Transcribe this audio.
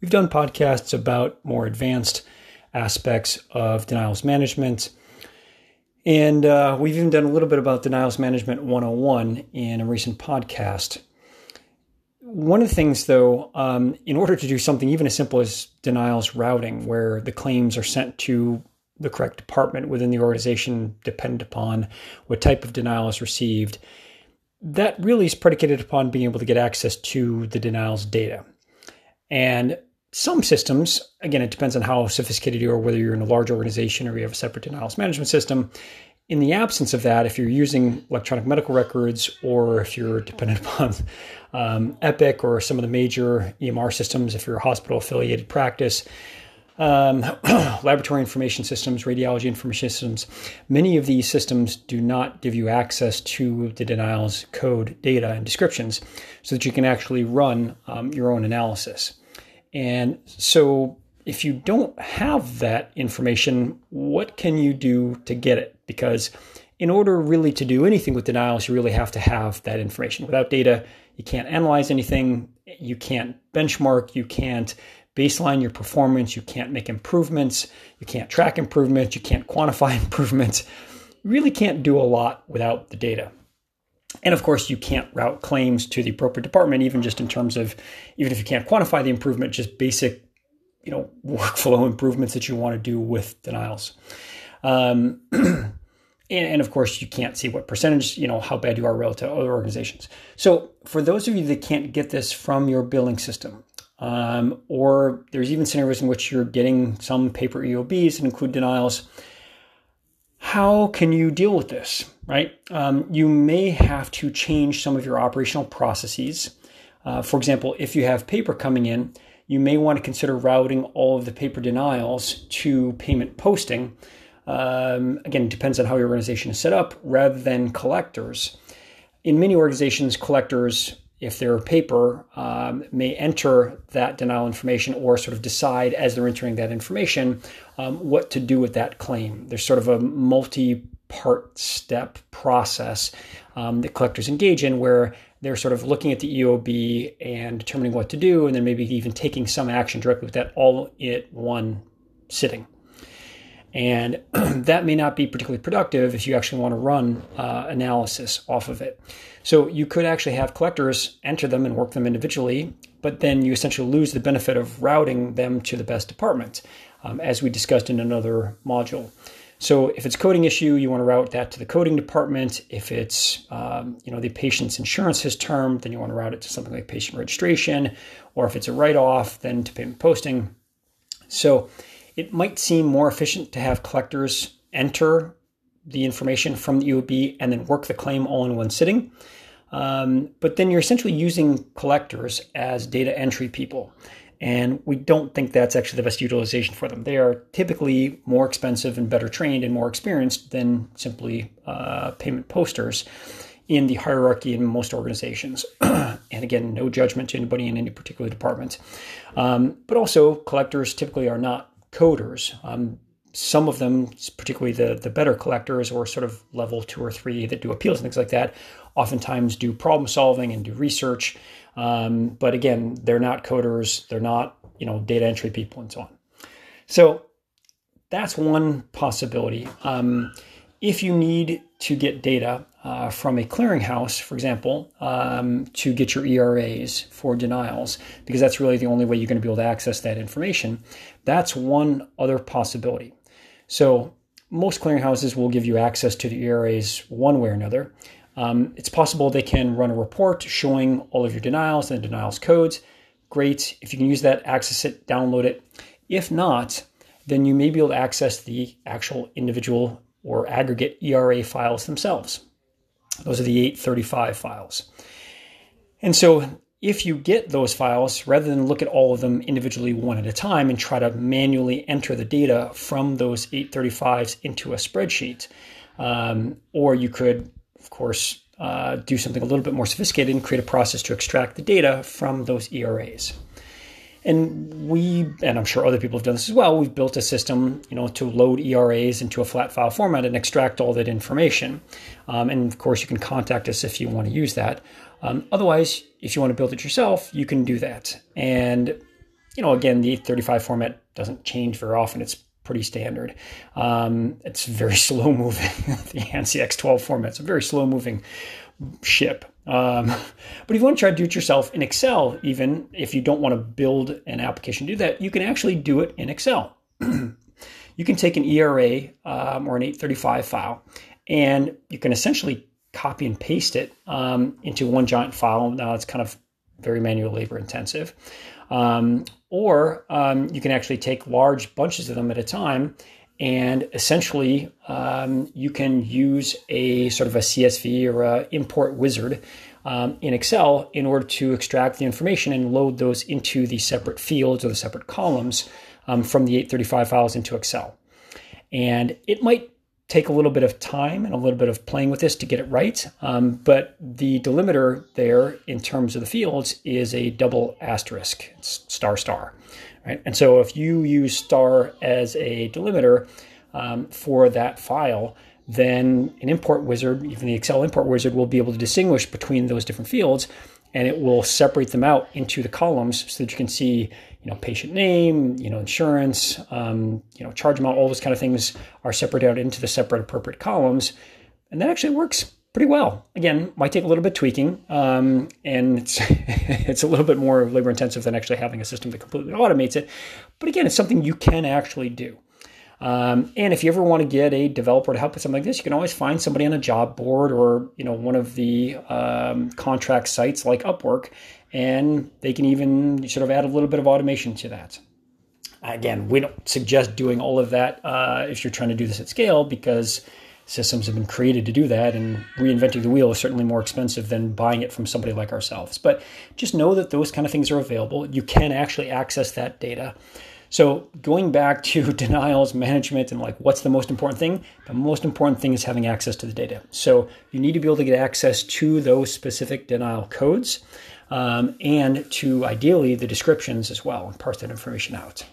We've done podcasts about more advanced aspects of denials management. And uh, we've even done a little bit about denials management 101 in a recent podcast. One of the things, though, um, in order to do something even as simple as denials routing, where the claims are sent to the correct department within the organization, dependent upon what type of denial is received, that really is predicated upon being able to get access to the denials data. And some systems, again, it depends on how sophisticated you are, whether you're in a large organization or you have a separate denials management system. In the absence of that, if you're using electronic medical records or if you're dependent upon um, Epic or some of the major EMR systems, if you're a hospital affiliated practice, um, laboratory information systems, radiology information systems, many of these systems do not give you access to the denials code data and descriptions so that you can actually run um, your own analysis. And so, if you don't have that information, what can you do to get it? Because in order really to do anything with denials, you really have to have that information. Without data, you can't analyze anything, you can't benchmark, you can't baseline your performance, you can't make improvements, you can't track improvements, you can't quantify improvements. You really can't do a lot without the data. And of course, you can't route claims to the appropriate department, even just in terms of, even if you can't quantify the improvement, just basic, you know, workflow improvements that you want to do with denials. Um, and, and, of course, you can't see what percentage, you know, how bad you are relative to other organizations. So for those of you that can't get this from your billing system, um, or there's even scenarios in which you're getting some paper EOBs and include denials, how can you deal with this, right? Um, you may have to change some of your operational processes. Uh, for example, if you have paper coming in, you may want to consider routing all of the paper denials to payment posting. Um, again, depends on how your organization is set up, rather than collectors. In many organizations, collectors if they're paper, um, may enter that denial information or sort of decide as they're entering that information um, what to do with that claim. There's sort of a multi part step process um, that collectors engage in where they're sort of looking at the EOB and determining what to do, and then maybe even taking some action directly with that all at one sitting. And that may not be particularly productive if you actually want to run uh, analysis off of it. So you could actually have collectors enter them and work them individually, but then you essentially lose the benefit of routing them to the best department, um, as we discussed in another module. So if it's coding issue, you want to route that to the coding department. If it's um, you know the patient's insurance has term, then you want to route it to something like patient registration, or if it's a write-off, then to payment posting. So it might seem more efficient to have collectors enter the information from the EOB and then work the claim all in one sitting. Um, but then you're essentially using collectors as data entry people. And we don't think that's actually the best utilization for them. They are typically more expensive and better trained and more experienced than simply uh, payment posters in the hierarchy in most organizations. and again, no judgment to anybody in any particular department. Um, but also, collectors typically are not coders. Um, some of them, particularly the, the better collectors or sort of level two or three that do appeals and things like that, oftentimes do problem solving and do research. Um, but again, they're not coders, they're not, you know, data entry people and so on. So that's one possibility. Um, if you need to get data uh, from a clearinghouse, for example, um, to get your ERAs for denials, because that's really the only way you're going to be able to access that information, that's one other possibility. So most clearinghouses will give you access to the ERAs one way or another. Um, it's possible they can run a report showing all of your denials and denials codes. Great. If you can use that, access it, download it. If not, then you may be able to access the actual individual or aggregate ERA files themselves. Those are the 835 files. And so if you get those files, rather than look at all of them individually one at a time and try to manually enter the data from those 835s into a spreadsheet, um, or you could, of course, uh, do something a little bit more sophisticated and create a process to extract the data from those ERAs. And we, and I'm sure other people have done this as well, we've built a system, you know, to load ERAs into a flat file format and extract all that information. Um, and of course, you can contact us if you want to use that. Um, otherwise, if you want to build it yourself, you can do that. And you know, again, the 35 format doesn't change very often. It's pretty standard. Um, it's very slow moving. the ANSI X12 format. It's a very slow moving ship. Um, but if you want to try to do it yourself in Excel, even if you don't want to build an application to do that, you can actually do it in Excel. you can take an ERA um, or an 835 file and you can essentially copy and paste it um, into one giant file. Now it's kind of very manual labor intensive. Um, or um, you can actually take large bunches of them at a time and essentially um, you can use a sort of a CSV or a import wizard um, in Excel in order to extract the information and load those into the separate fields or the separate columns um, from the 835 files into Excel. And it might take a little bit of time and a little bit of playing with this to get it right. Um, but the delimiter there in terms of the fields is a double asterisk, it's star star, right? And so if you use star as a delimiter um, for that file, then an import wizard, even the Excel import wizard, will be able to distinguish between those different fields and it will separate them out into the columns so that you can see you know, patient name, you know, insurance, um, you know, charge amount, all those kind of things are separated out into the separate appropriate columns. And that actually works pretty well. Again, might take a little bit tweaking, um, and it's it's a little bit more labor intensive than actually having a system that completely automates it. But again, it's something you can actually do. Um, and if you ever want to get a developer to help with something like this, you can always find somebody on a job board or you know one of the um, contract sites like Upwork, and they can even sort of add a little bit of automation to that. Again, we don't suggest doing all of that uh, if you're trying to do this at scale because systems have been created to do that, and reinventing the wheel is certainly more expensive than buying it from somebody like ourselves. But just know that those kind of things are available. You can actually access that data. So going back to denials management and like what's the most important thing? The most important thing is having access to the data. So you need to be able to get access to those specific denial codes um, and to ideally the descriptions as well and parse that information out.